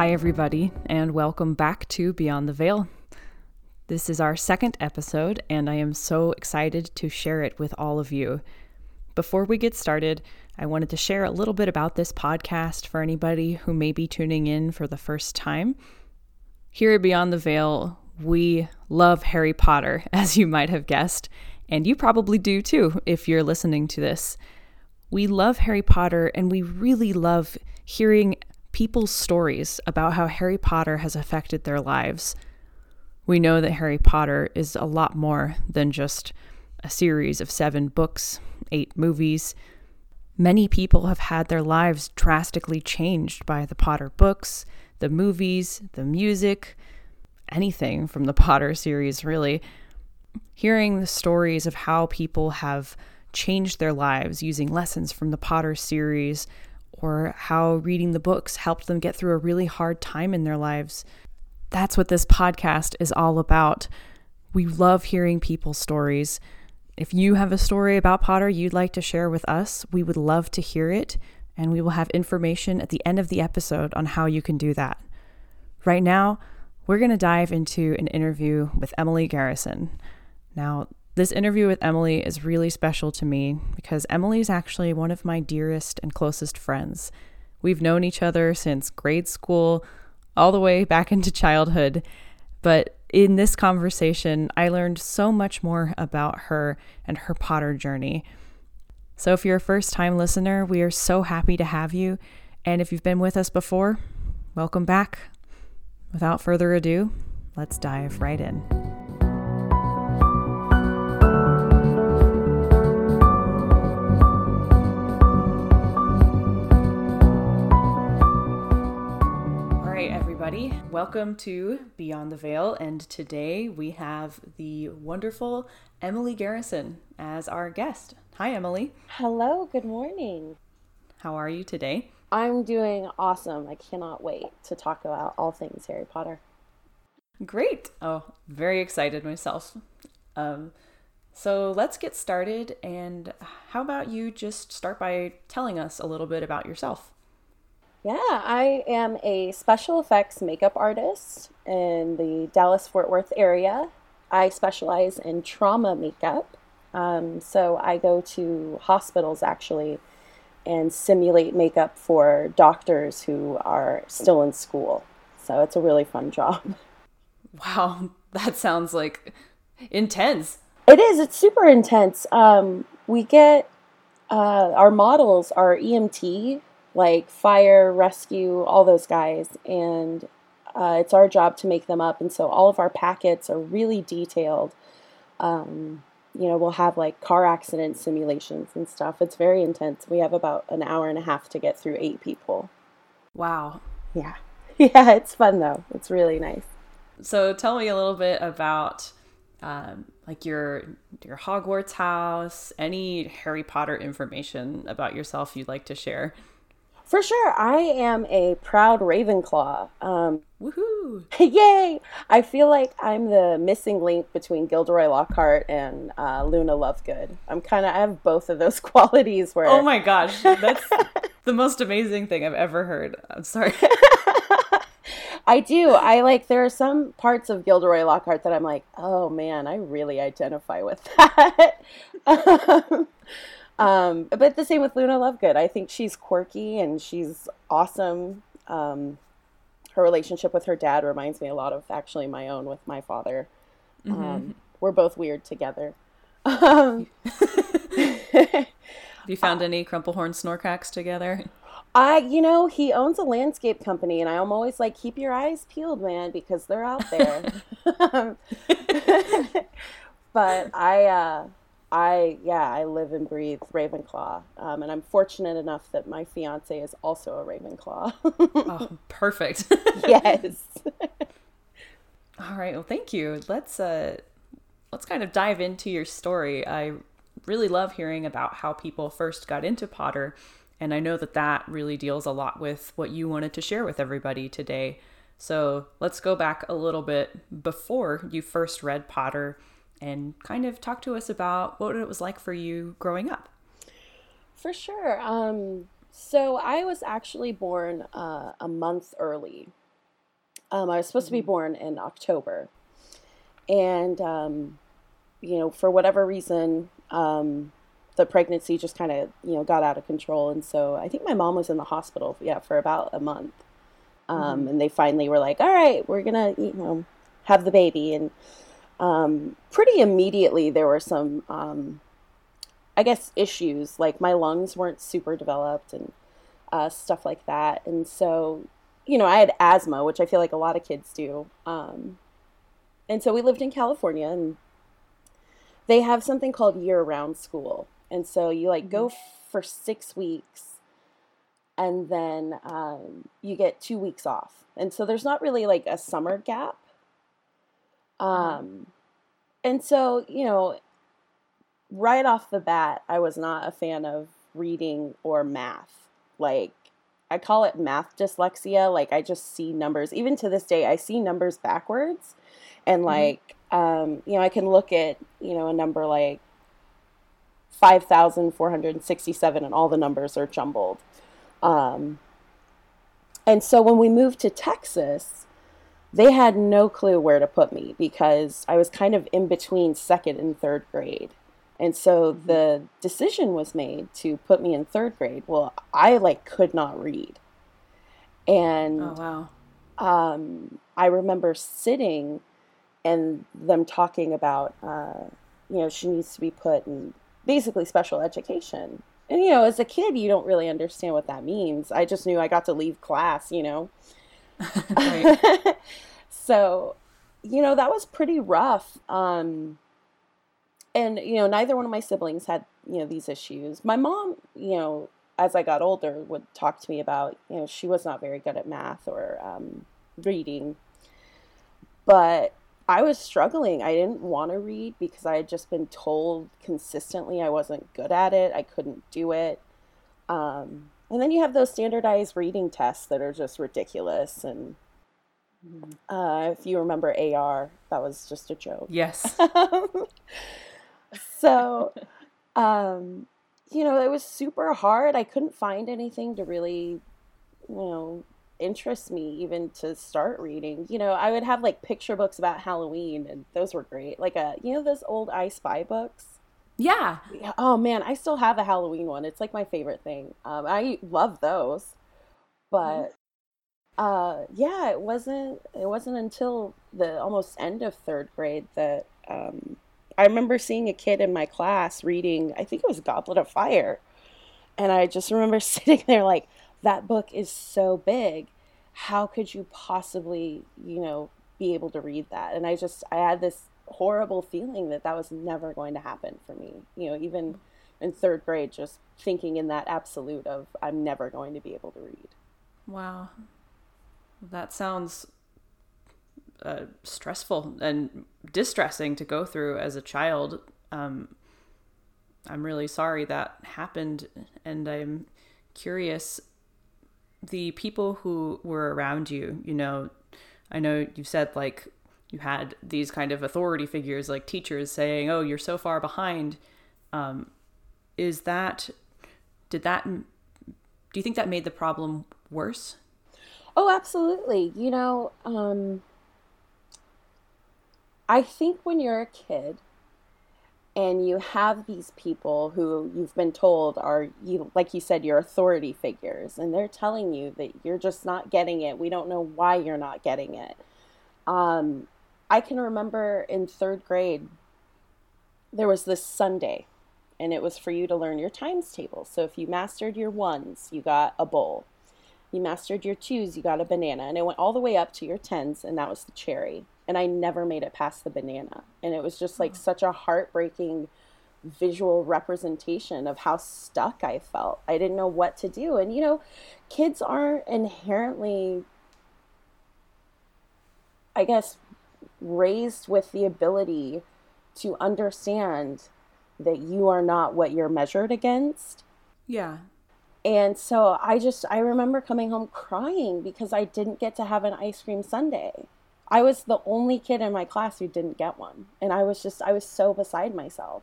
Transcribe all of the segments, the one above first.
Hi, everybody, and welcome back to Beyond the Veil. This is our second episode, and I am so excited to share it with all of you. Before we get started, I wanted to share a little bit about this podcast for anybody who may be tuning in for the first time. Here at Beyond the Veil, we love Harry Potter, as you might have guessed, and you probably do too if you're listening to this. We love Harry Potter, and we really love hearing people's stories about how Harry Potter has affected their lives. We know that Harry Potter is a lot more than just a series of seven books, eight movies. Many people have had their lives drastically changed by the Potter books, the movies, the music, anything from the Potter series, really. Hearing the stories of how people have changed their lives using lessons from the Potter series or how reading the books helped them get through a really hard time in their lives. That's what this podcast is all about. We love hearing people's stories. If you have a story about Potter you'd like to share with us, we would love to hear it, and we will have information at the end of the episode on how you can do that. Right now, we're going to dive into an interview with Emily Garrison. Now, this interview with Emily is really special to me because Emily is actually one of my dearest and closest friends. We've known each other since grade school, all the way back into childhood. But in this conversation, I learned so much more about her and her Potter journey. So, if you're a first time listener, we are so happy to have you. And if you've been with us before, welcome back. Without further ado, let's dive right in. Everybody. Welcome to Beyond the Veil, and today we have the wonderful Emily Garrison as our guest. Hi, Emily. Hello, good morning. How are you today? I'm doing awesome. I cannot wait to talk about all things Harry Potter. Great. Oh, very excited myself. Um, so let's get started. And how about you just start by telling us a little bit about yourself? Yeah, I am a special effects makeup artist in the Dallas Fort Worth area. I specialize in trauma makeup. Um, so I go to hospitals actually and simulate makeup for doctors who are still in school. So it's a really fun job. Wow, that sounds like intense. It is, it's super intense. Um, we get uh, our models are EMT like fire, rescue, all those guys. And uh, it's our job to make them up. And so all of our packets are really detailed. Um, you know, we'll have like car accident simulations and stuff. It's very intense. We have about an hour and a half to get through eight people. Wow. Yeah. Yeah, it's fun though. It's really nice. So tell me a little bit about um, like your your Hogwarts house, any Harry Potter information about yourself you'd like to share. For sure, I am a proud Ravenclaw. Um, Woohoo! yay! I feel like I'm the missing link between Gilderoy Lockhart and uh, Luna Lovegood. I'm kind of I have both of those qualities. Where oh my gosh, that's the most amazing thing I've ever heard. I'm sorry. I do. I like there are some parts of Gilderoy Lockhart that I'm like, oh man, I really identify with that. um, um, but the same with Luna Lovegood. I think she's quirky and she's awesome. Um, her relationship with her dad reminds me a lot of actually my own with my father. Mm-hmm. Um, we're both weird together. Um, Have you found any Crumplehorn Snorkacks together? I, you know, he owns a landscape company, and I'm always like, keep your eyes peeled, man, because they're out there. but I, uh, I yeah, I live and breathe Ravenclaw, um, and I'm fortunate enough that my fiance is also a Ravenclaw. oh, perfect. yes. All right. Well, thank you. Let's uh, let's kind of dive into your story. I really love hearing about how people first got into Potter, and I know that that really deals a lot with what you wanted to share with everybody today. So let's go back a little bit before you first read Potter and kind of talk to us about what it was like for you growing up. For sure. Um, so I was actually born uh, a month early. Um, I was supposed mm-hmm. to be mm-hmm. born in October, and um, you know, for whatever reason, um, the pregnancy just kind of you know got out of control, and so I think my mom was in the hospital, yeah, for about a month. Um, mm-hmm. And they finally were like, "All right, we're gonna you know have the baby," and um, pretty immediately there were some, um, I guess, issues like my lungs weren't super developed and uh, stuff like that, and so you know I had asthma, which I feel like a lot of kids do. Um, and so we lived in California, and they have something called year-round school, and so you like go mm-hmm. for six weeks and then um, you get two weeks off and so there's not really like a summer gap. Um, and so you know right off the bat i was not a fan of reading or math like i call it math dyslexia like i just see numbers even to this day i see numbers backwards and mm-hmm. like mm-hmm. um, you know i can look at you know a number like 5,467 and all the numbers are jumbled. Um, and so when we moved to Texas, they had no clue where to put me because I was kind of in between second and third grade. And so mm-hmm. the decision was made to put me in third grade. Well, I like could not read. And oh, wow. Um, I remember sitting and them talking about, uh, you know, she needs to be put in basically special education. And you know, as a kid, you don't really understand what that means. I just knew I got to leave class, you know. so, you know, that was pretty rough. Um, and you know, neither one of my siblings had you know these issues. My mom, you know, as I got older, would talk to me about you know she was not very good at math or um, reading, but I was struggling. I didn't want to read because I had just been told consistently I wasn't good at it. I couldn't do it. Um, and then you have those standardized reading tests that are just ridiculous. And mm-hmm. uh, if you remember AR, that was just a joke. Yes. so, um, you know, it was super hard. I couldn't find anything to really, you know, interest me even to start reading. You know, I would have like picture books about Halloween, and those were great. Like a, uh, you know, those old I Spy books. Yeah. Oh man, I still have a Halloween one. It's like my favorite thing. Um, I love those, but mm-hmm. uh, yeah, it wasn't. It wasn't until the almost end of third grade that um, I remember seeing a kid in my class reading. I think it was Goblet of Fire, and I just remember sitting there like that book is so big how could you possibly you know be able to read that and i just i had this horrible feeling that that was never going to happen for me. You know even in third grade just thinking in that absolute of i'm never going to be able to read. Wow. That sounds uh, stressful and distressing to go through as a child. Um, i'm really sorry that happened and i'm curious the people who were around you, you know, I know you said like you had these kind of authority figures like teachers saying, "Oh, you're so far behind." Um, is that did that do you think that made the problem worse? Oh, absolutely. You know, um, I think when you're a kid, and you have these people who you've been told are you like you said your authority figures and they're telling you that you're just not getting it we don't know why you're not getting it um, i can remember in third grade there was this sundae and it was for you to learn your times table so if you mastered your ones you got a bowl you mastered your twos you got a banana and it went all the way up to your tens and that was the cherry and I never made it past the banana. And it was just like oh. such a heartbreaking visual representation of how stuck I felt. I didn't know what to do. And you know, kids aren't inherently I guess raised with the ability to understand that you are not what you're measured against. Yeah. And so I just I remember coming home crying because I didn't get to have an ice cream sundae. I was the only kid in my class who didn't get one. And I was just, I was so beside myself.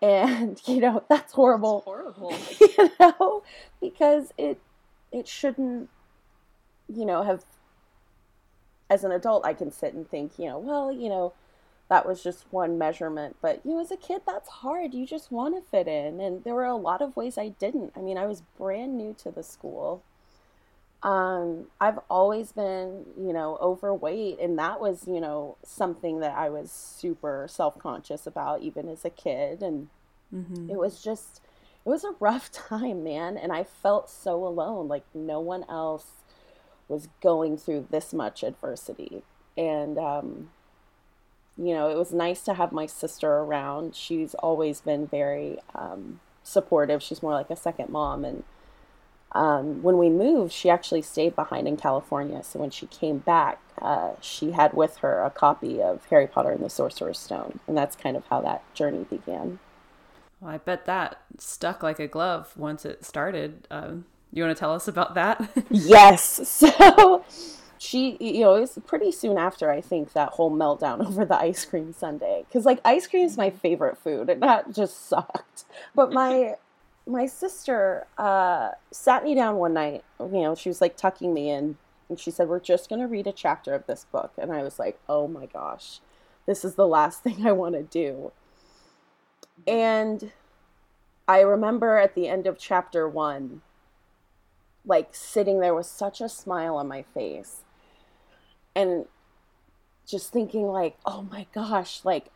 And, you know, that's horrible. That's horrible. you know, because it, it shouldn't, you know, have as an adult, I can sit and think, you know, well, you know, that was just one measurement. But, you know, as a kid, that's hard. You just want to fit in. And there were a lot of ways I didn't. I mean, I was brand new to the school. Um, I've always been, you know, overweight. And that was, you know, something that I was super self conscious about, even as a kid. And mm-hmm. it was just, it was a rough time, man. And I felt so alone. Like, no one else was going through this much adversity. And, um, you know, it was nice to have my sister around. She's always been very um, supportive. She's more like a second mom. And um, when we moved, she actually stayed behind in California. So when she came back, uh, she had with her a copy of Harry Potter and the Sorcerer's Stone. And that's kind of how that journey began. Well, I bet that stuck like a glove once it started. Um, you want to tell us about that? yes. So she, you know, it was pretty soon after I think that whole meltdown over the ice cream sundae because like ice cream is my favorite food and that just sucked. But my my sister uh, sat me down one night. You know, she was like tucking me in, and she said, "We're just gonna read a chapter of this book." And I was like, "Oh my gosh, this is the last thing I want to do." And I remember at the end of chapter one, like sitting there with such a smile on my face and just thinking like oh my gosh like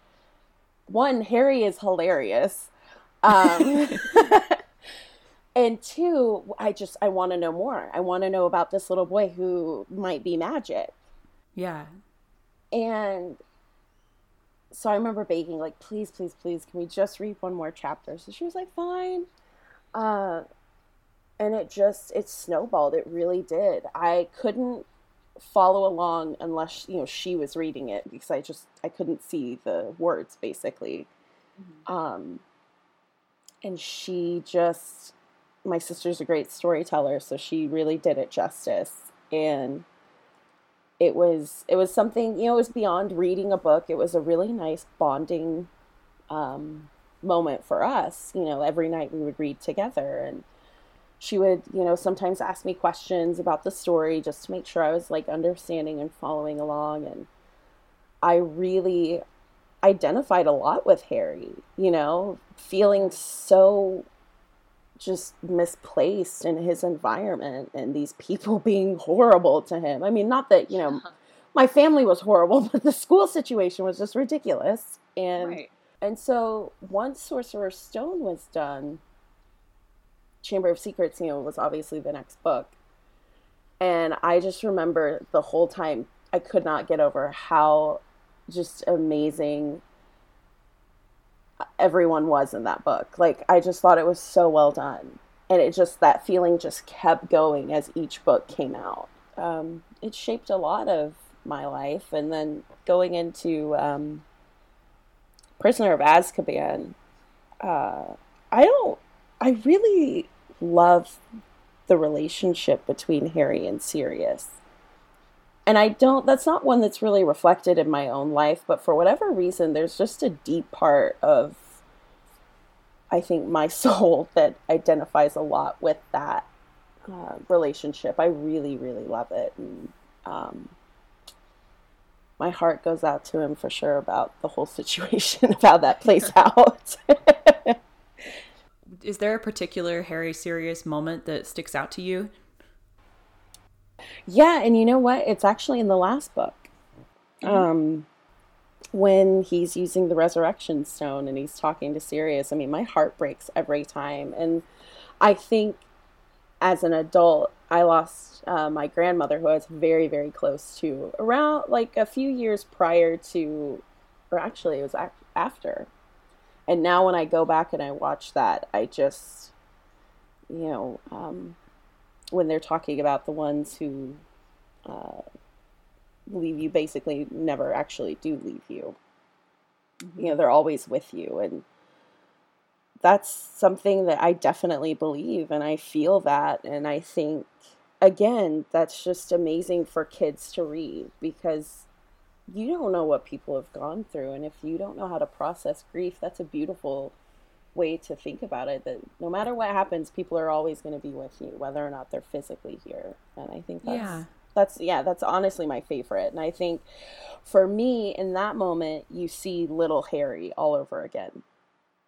one harry is hilarious. Um and two i just i want to know more. I want to know about this little boy who might be magic. Yeah. And so i remember begging like please please please can we just read one more chapter? So she was like fine. Uh and it just it snowballed it really did i couldn't follow along unless you know she was reading it because I just I couldn't see the words basically. Mm-hmm. Um, and she just my sister's a great storyteller, so she really did it justice. And it was it was something you know it was beyond reading a book. It was a really nice bonding um, moment for us. You know, every night we would read together and she would, you know, sometimes ask me questions about the story just to make sure I was like understanding and following along. And I really identified a lot with Harry, you know, feeling so just misplaced in his environment and these people being horrible to him. I mean, not that, you know, my family was horrible, but the school situation was just ridiculous. And right. and so once Sorcerer's Stone was done, Chamber of Secrets, you know, was obviously the next book. And I just remember the whole time I could not get over how just amazing everyone was in that book. Like I just thought it was so well done. And it just that feeling just kept going as each book came out. Um, it shaped a lot of my life. And then going into um, Prisoner of Azkaban, uh, I don't, I really love the relationship between Harry and Sirius. And I don't, that's not one that's really reflected in my own life, but for whatever reason, there's just a deep part of, I think, my soul that identifies a lot with that uh, relationship. I really, really love it. And um, my heart goes out to him for sure about the whole situation, of how that plays out. is there a particular Harry Sirius moment that sticks out to you? Yeah, and you know what? It's actually in the last book. Mm-hmm. Um, when he's using the resurrection stone and he's talking to Sirius, I mean, my heart breaks every time. And I think as an adult, I lost uh, my grandmother, who I was very, very close to, around like a few years prior to, or actually, it was after and now when I go back and I watch that, I just, you know, um, when they're talking about the ones who uh, leave you, basically never actually do leave you. Mm-hmm. You know, they're always with you, and that's something that I definitely believe, and I feel that, and I think again, that's just amazing for kids to read because you don't know what people have gone through and if you don't know how to process grief that's a beautiful way to think about it that no matter what happens people are always going to be with you whether or not they're physically here and i think that's yeah. That's yeah, that's honestly my favorite. And I think for me in that moment you see little Harry all over again.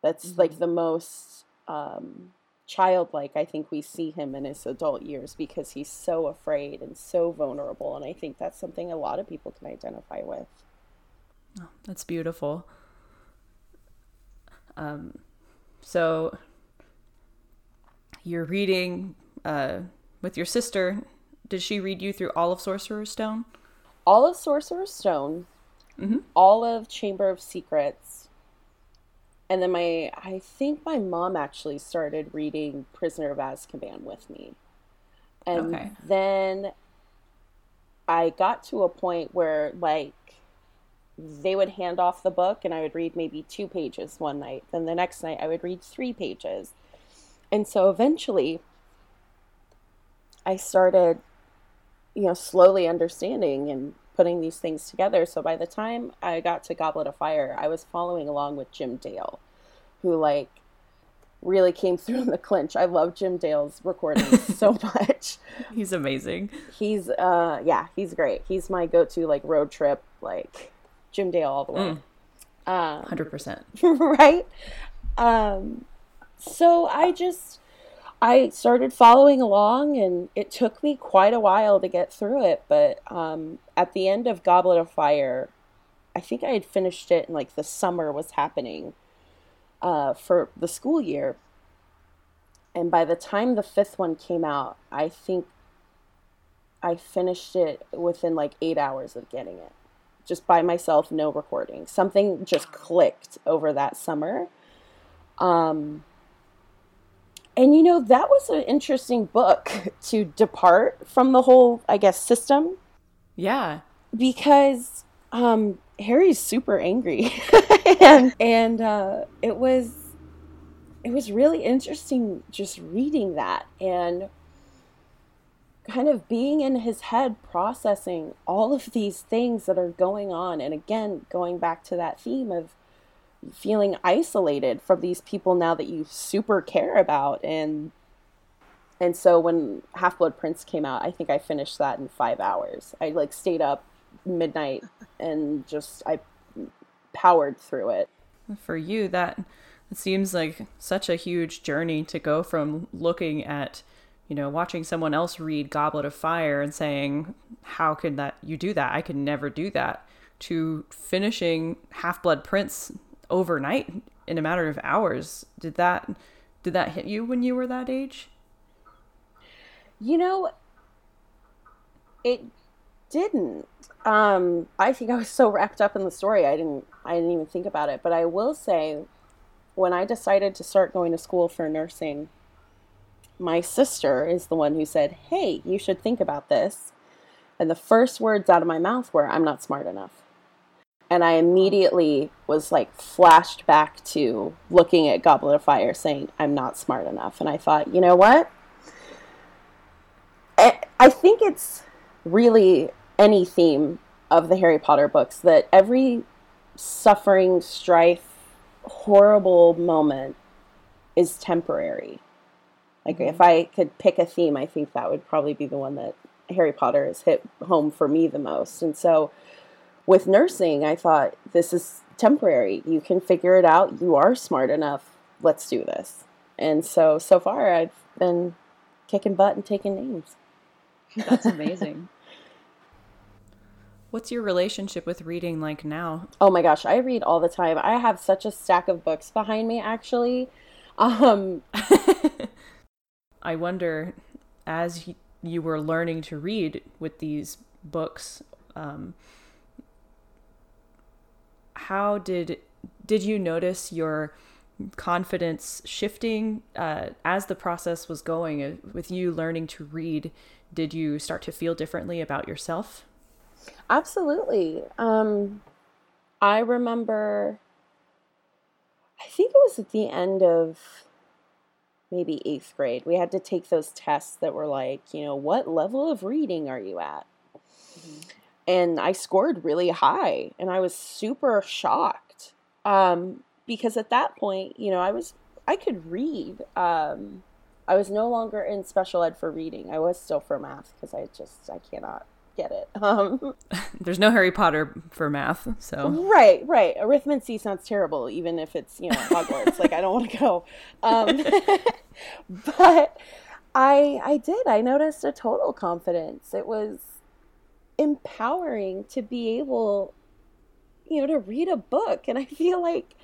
That's mm-hmm. like the most um childlike I think we see him in his adult years because he's so afraid and so vulnerable and I think that's something a lot of people can identify with. Oh, that's beautiful. Um so you're reading uh, with your sister. Did she read you through all of Sorcerer's Stone? All of Sorcerer's Stone, mm-hmm. all of Chamber of Secrets, and then my I think my mom actually started reading Prisoner of Azkaban with me, and okay. then I got to a point where like they would hand off the book and I would read maybe two pages one night. Then the next night I would read three pages. And so eventually I started, you know, slowly understanding and putting these things together. So by the time I got to Goblet of Fire, I was following along with Jim Dale, who like really came through in the clinch. I love Jim Dale's recordings so much. He's amazing. He's uh yeah, he's great. He's my go-to like road trip like Jim Dale all the way. Mm. Um, 100%. right? Um so I just I started following along, and it took me quite a while to get through it. But um, at the end of Goblet of Fire, I think I had finished it, and like the summer was happening uh, for the school year. And by the time the fifth one came out, I think I finished it within like eight hours of getting it, just by myself, no recording. Something just clicked over that summer. Um, and you know, that was an interesting book to depart from the whole, I guess, system. Yeah. Because um, Harry's super angry. and and uh, it was it was really interesting just reading that and kind of being in his head processing all of these things that are going on and again going back to that theme of feeling isolated from these people now that you super care about and and so when Half Blood Prince came out, I think I finished that in five hours. I like stayed up midnight and just I powered through it. For you, that it seems like such a huge journey to go from looking at, you know, watching someone else read Goblet of Fire and saying, "How could that you do that? I could never do that." To finishing Half Blood Prince overnight in a matter of hours. Did that did that hit you when you were that age? You know, it didn't. Um, I think I was so wrapped up in the story I didn't I didn't even think about it. But I will say when I decided to start going to school for nursing, my sister is the one who said, Hey, you should think about this. And the first words out of my mouth were, I'm not smart enough and I immediately was like flashed back to looking at Goblet of Fire saying, I'm not smart enough. And I thought, you know what? I think it's really any theme of the Harry Potter books that every suffering, strife, horrible moment is temporary. Like, mm-hmm. if I could pick a theme, I think that would probably be the one that Harry Potter has hit home for me the most. And so, with nursing, I thought this is temporary. You can figure it out. You are smart enough. Let's do this. And so, so far, I've been kicking butt and taking names. That's amazing. What's your relationship with reading like now? Oh my gosh, I read all the time. I have such a stack of books behind me, actually. Um, I wonder, as you were learning to read with these books, um, how did did you notice your confidence shifting uh, as the process was going? Uh, with you learning to read did you start to feel differently about yourself? Absolutely. Um, i remember i think it was at the end of maybe eighth grade we had to take those tests that were like you know what level of reading are you at? Mm-hmm and I scored really high, and I was super shocked um, because at that point, you know, I was I could read. Um, I was no longer in special ed for reading. I was still for math because I just I cannot get it. Um, There's no Harry Potter for math, so right, right. Arithmancy sounds terrible, even if it's you know Hogwarts. like I don't want to go. Um, but I I did. I noticed a total confidence. It was empowering to be able, you know, to read a book, and I feel like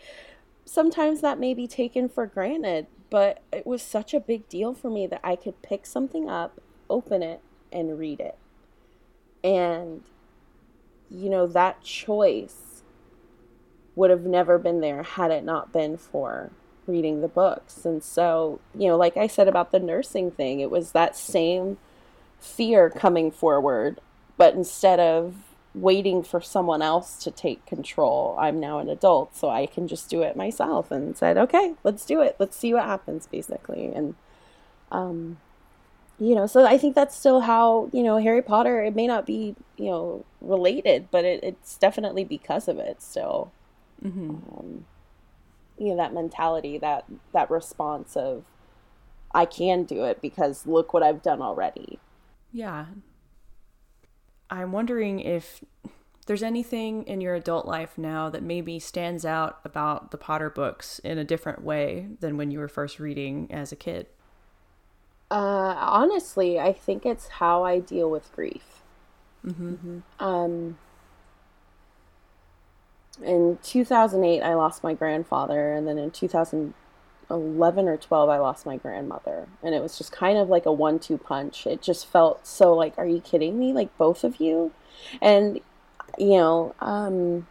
sometimes that may be taken for granted, but it was such a big deal for me that I could pick something up, open it, and read it. And, you know, that choice would have never been there had it not been for reading the books. And so, you know, like I said about the nursing thing, it was that same fear coming forward, but instead of waiting for someone else to take control. I'm now an adult, so I can just do it myself and said, okay, let's do it. Let's see what happens, basically. And, um, you know, so I think that's still how, you know, Harry Potter, it may not be, you know, related, but it, it's definitely because of it still. Mm-hmm. Um, you know, that mentality, that, that response of, I can do it because look what I've done already. Yeah, I'm wondering if there's anything in your adult life now that maybe stands out about the Potter books in a different way than when you were first reading as a kid. Uh, honestly, I think it's how I deal with grief. Mm-hmm. Um, in 2008, I lost my grandfather, and then in 2000, 11 or 12 i lost my grandmother. And it was just kind of like a one-two punch. It just felt so like are you kidding me? Like both of you? And you know um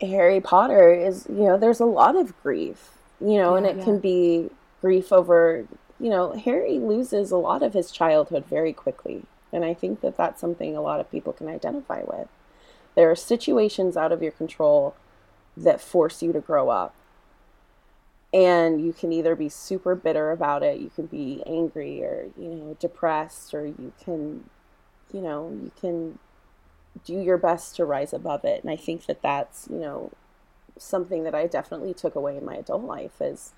harry potter is you know there's a lot of grief you know yeah, and it yeah. can be grief over you know harry loses a lot of his childhood very quickly. And i think that that's something a lot of people can identify with. There are situations out of your control that force you to grow up and you can either be super bitter about it you can be angry or you know depressed or you can you know you can do your best to rise above it. And i think that that's you know something that i definitely took away in my adult life is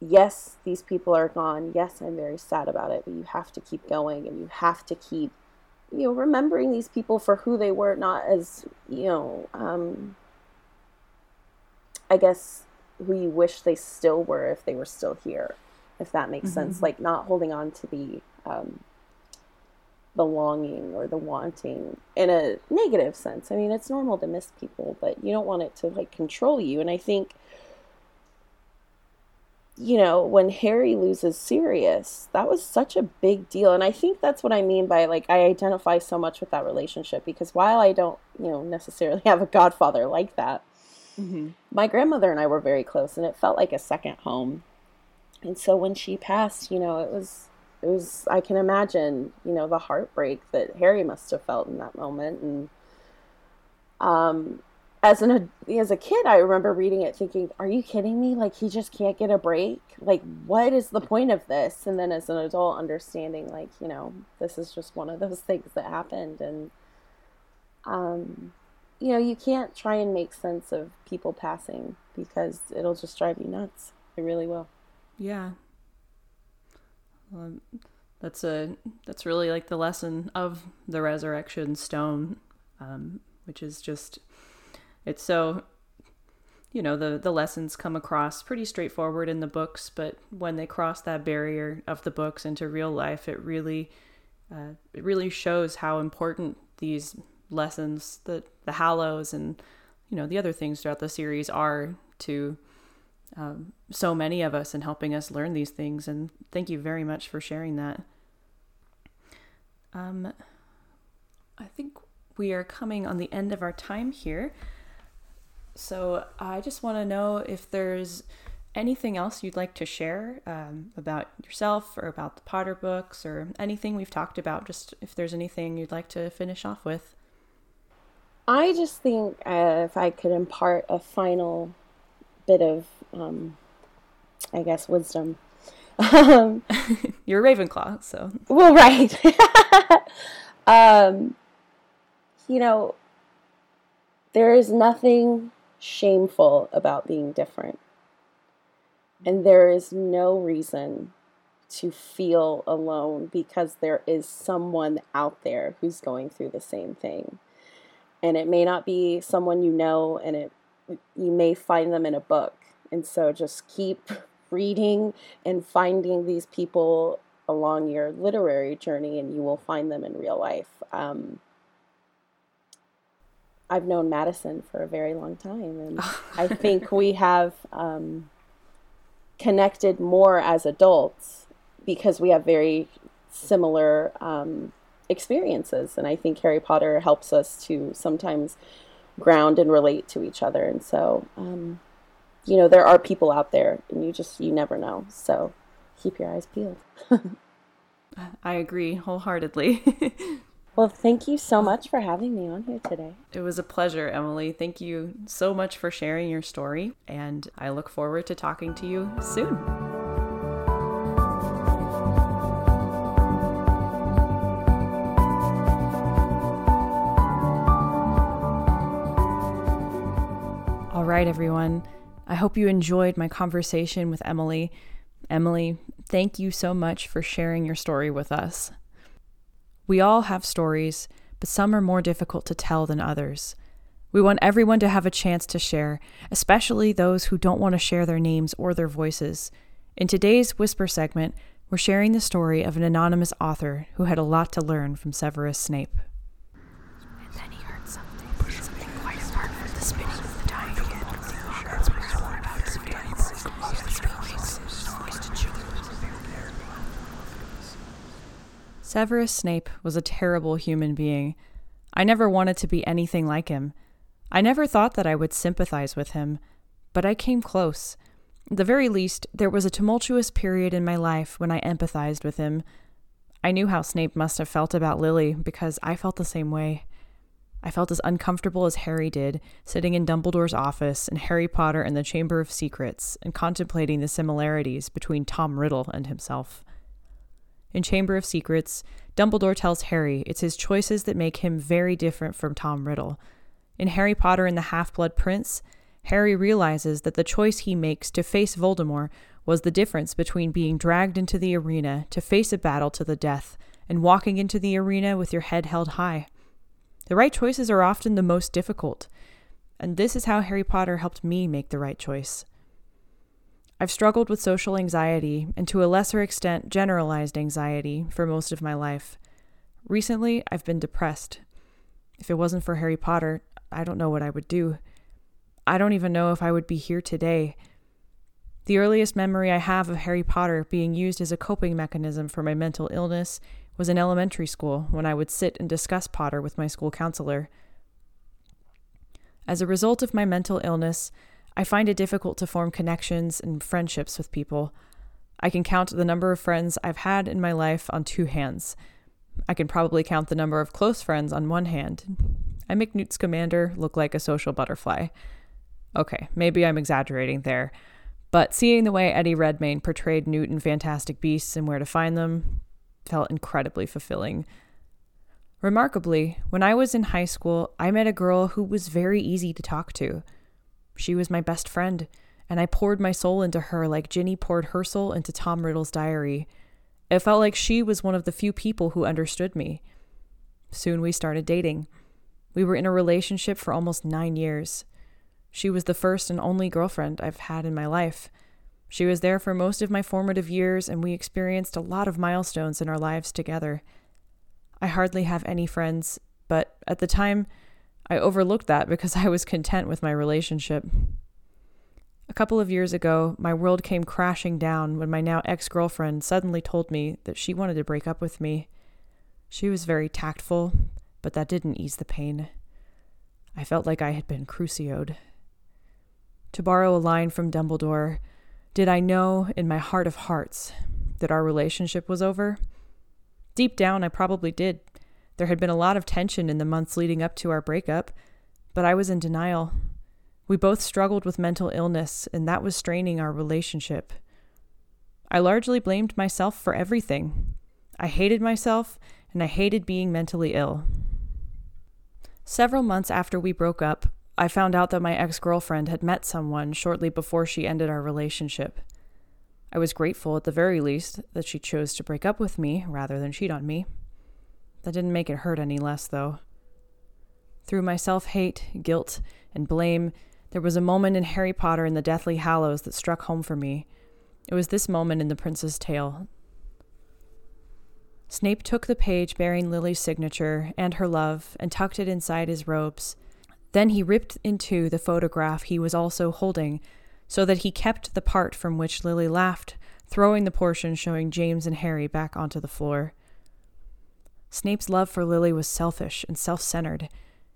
yes these people are gone. Yes i'm very sad about it but you have to keep going and you have to keep you know remembering these people for who they were not as you know um, I guess who you wish they still were if they were still here, if that makes mm-hmm. sense. Like not holding on to the um, the longing or the wanting in a negative sense. I mean, it's normal to miss people, but you don't want it to like control you. And I think, you know, when Harry loses Sirius, that was such a big deal. And I think that's what I mean by like, I identify so much with that relationship because while I don't, you know, necessarily have a godfather like that, Mm-hmm. My grandmother and I were very close, and it felt like a second home. And so when she passed, you know, it was it was I can imagine, you know, the heartbreak that Harry must have felt in that moment. And um, as an as a kid, I remember reading it, thinking, "Are you kidding me? Like he just can't get a break? Like what is the point of this?" And then as an adult, understanding, like you know, this is just one of those things that happened, and um you know, you can't try and make sense of people passing because it'll just drive you nuts. It really will. Yeah. Well, that's a that's really like the lesson of the resurrection stone, um, which is just it's so you know the the lessons come across pretty straightforward in the books, but when they cross that barrier of the books into real life, it really uh, it really shows how important these lessons that the Hallows and you know the other things throughout the series are to um, so many of us and helping us learn these things. And thank you very much for sharing that. Um, I think we are coming on the end of our time here. So I just want to know if there's anything else you'd like to share um, about yourself or about the Potter books or anything we've talked about. Just if there's anything you'd like to finish off with. I just think uh, if I could impart a final bit of, um, I guess, wisdom. um, You're Ravenclaw, so. Well, right. um, you know, there is nothing shameful about being different. And there is no reason to feel alone because there is someone out there who's going through the same thing. And it may not be someone you know and it you may find them in a book. And so just keep reading and finding these people along your literary journey and you will find them in real life. Um, I've known Madison for a very long time, and I think we have um, connected more as adults because we have very similar um, experiences. And I think Harry Potter helps us to sometimes ground and relate to each other. And so, um, you know, there are people out there, and you just you never know. So keep your eyes peeled. I agree wholeheartedly. well, thank you so much for having me on here today. It was a pleasure, Emily. Thank you so much for sharing your story, and I look forward to talking to you soon. All right, everyone. I hope you enjoyed my conversation with Emily. Emily, thank you so much for sharing your story with us. We all have stories, but some are more difficult to tell than others. We want everyone to have a chance to share, especially those who don't want to share their names or their voices. In today's Whisper segment, we're sharing the story of an anonymous author who had a lot to learn from Severus Snape. Severus Snape was a terrible human being. I never wanted to be anything like him. I never thought that I would sympathize with him, but I came close. At the very least, there was a tumultuous period in my life when I empathized with him. I knew how Snape must have felt about Lily because I felt the same way. I felt as uncomfortable as Harry did, sitting in Dumbledore's office and Harry Potter in the Chamber of Secrets and contemplating the similarities between Tom Riddle and himself. In Chamber of Secrets, Dumbledore tells Harry it's his choices that make him very different from Tom Riddle. In Harry Potter and the Half Blood Prince, Harry realizes that the choice he makes to face Voldemort was the difference between being dragged into the arena to face a battle to the death and walking into the arena with your head held high. The right choices are often the most difficult, and this is how Harry Potter helped me make the right choice. I've struggled with social anxiety and to a lesser extent generalized anxiety for most of my life. Recently, I've been depressed. If it wasn't for Harry Potter, I don't know what I would do. I don't even know if I would be here today. The earliest memory I have of Harry Potter being used as a coping mechanism for my mental illness was in elementary school when I would sit and discuss Potter with my school counselor. As a result of my mental illness, I find it difficult to form connections and friendships with people. I can count the number of friends I've had in my life on two hands. I can probably count the number of close friends on one hand. I make Newt Scamander look like a social butterfly. Okay, maybe I'm exaggerating there, but seeing the way Eddie Redmayne portrayed Newt in Fantastic Beasts and Where to Find Them felt incredibly fulfilling. Remarkably, when I was in high school, I met a girl who was very easy to talk to. She was my best friend, and I poured my soul into her like Ginny poured her soul into Tom Riddle's diary. It felt like she was one of the few people who understood me. Soon we started dating. We were in a relationship for almost nine years. She was the first and only girlfriend I've had in my life. She was there for most of my formative years, and we experienced a lot of milestones in our lives together. I hardly have any friends, but at the time, I overlooked that because I was content with my relationship. A couple of years ago, my world came crashing down when my now ex girlfriend suddenly told me that she wanted to break up with me. She was very tactful, but that didn't ease the pain. I felt like I had been crucioed. To borrow a line from Dumbledore, did I know in my heart of hearts that our relationship was over? Deep down, I probably did. There had been a lot of tension in the months leading up to our breakup, but I was in denial. We both struggled with mental illness, and that was straining our relationship. I largely blamed myself for everything. I hated myself, and I hated being mentally ill. Several months after we broke up, I found out that my ex girlfriend had met someone shortly before she ended our relationship. I was grateful at the very least that she chose to break up with me rather than cheat on me. That didn't make it hurt any less, though. Through my self hate, guilt, and blame, there was a moment in Harry Potter and the Deathly Hallows that struck home for me. It was this moment in The Prince's Tale. Snape took the page bearing Lily's signature and her love and tucked it inside his robes. Then he ripped in two the photograph he was also holding, so that he kept the part from which Lily laughed, throwing the portion showing James and Harry back onto the floor. Snape's love for Lily was selfish and self centered.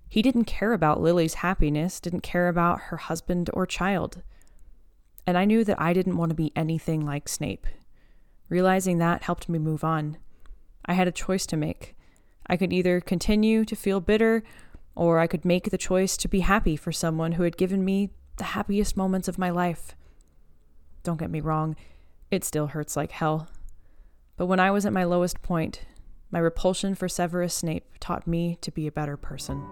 He didn't care about Lily's happiness, didn't care about her husband or child. And I knew that I didn't want to be anything like Snape. Realizing that helped me move on. I had a choice to make. I could either continue to feel bitter or I could make the choice to be happy for someone who had given me the happiest moments of my life. Don't get me wrong, it still hurts like hell. But when I was at my lowest point, my repulsion for Severus Snape taught me to be a better person.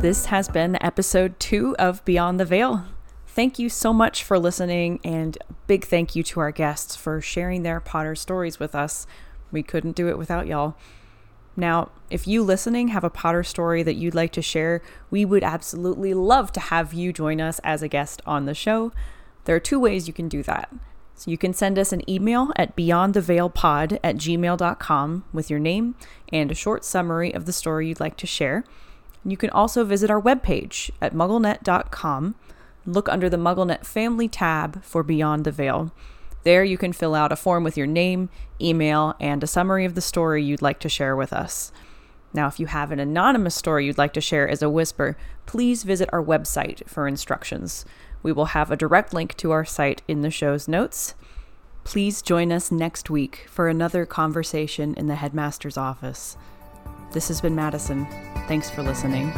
This has been episode two of Beyond the Veil. Thank you so much for listening, and big thank you to our guests for sharing their Potter stories with us. We couldn't do it without y'all. Now, if you listening have a Potter story that you'd like to share, we would absolutely love to have you join us as a guest on the show. There are two ways you can do that. So you can send us an email at beyondtheveilpod at gmail.com with your name and a short summary of the story you'd like to share. You can also visit our webpage at mugglenet.com. Look under the MuggleNet Family tab for Beyond the Veil. There, you can fill out a form with your name, email, and a summary of the story you'd like to share with us. Now, if you have an anonymous story you'd like to share as a whisper, please visit our website for instructions. We will have a direct link to our site in the show's notes. Please join us next week for another conversation in the headmaster's office. This has been Madison. Thanks for listening.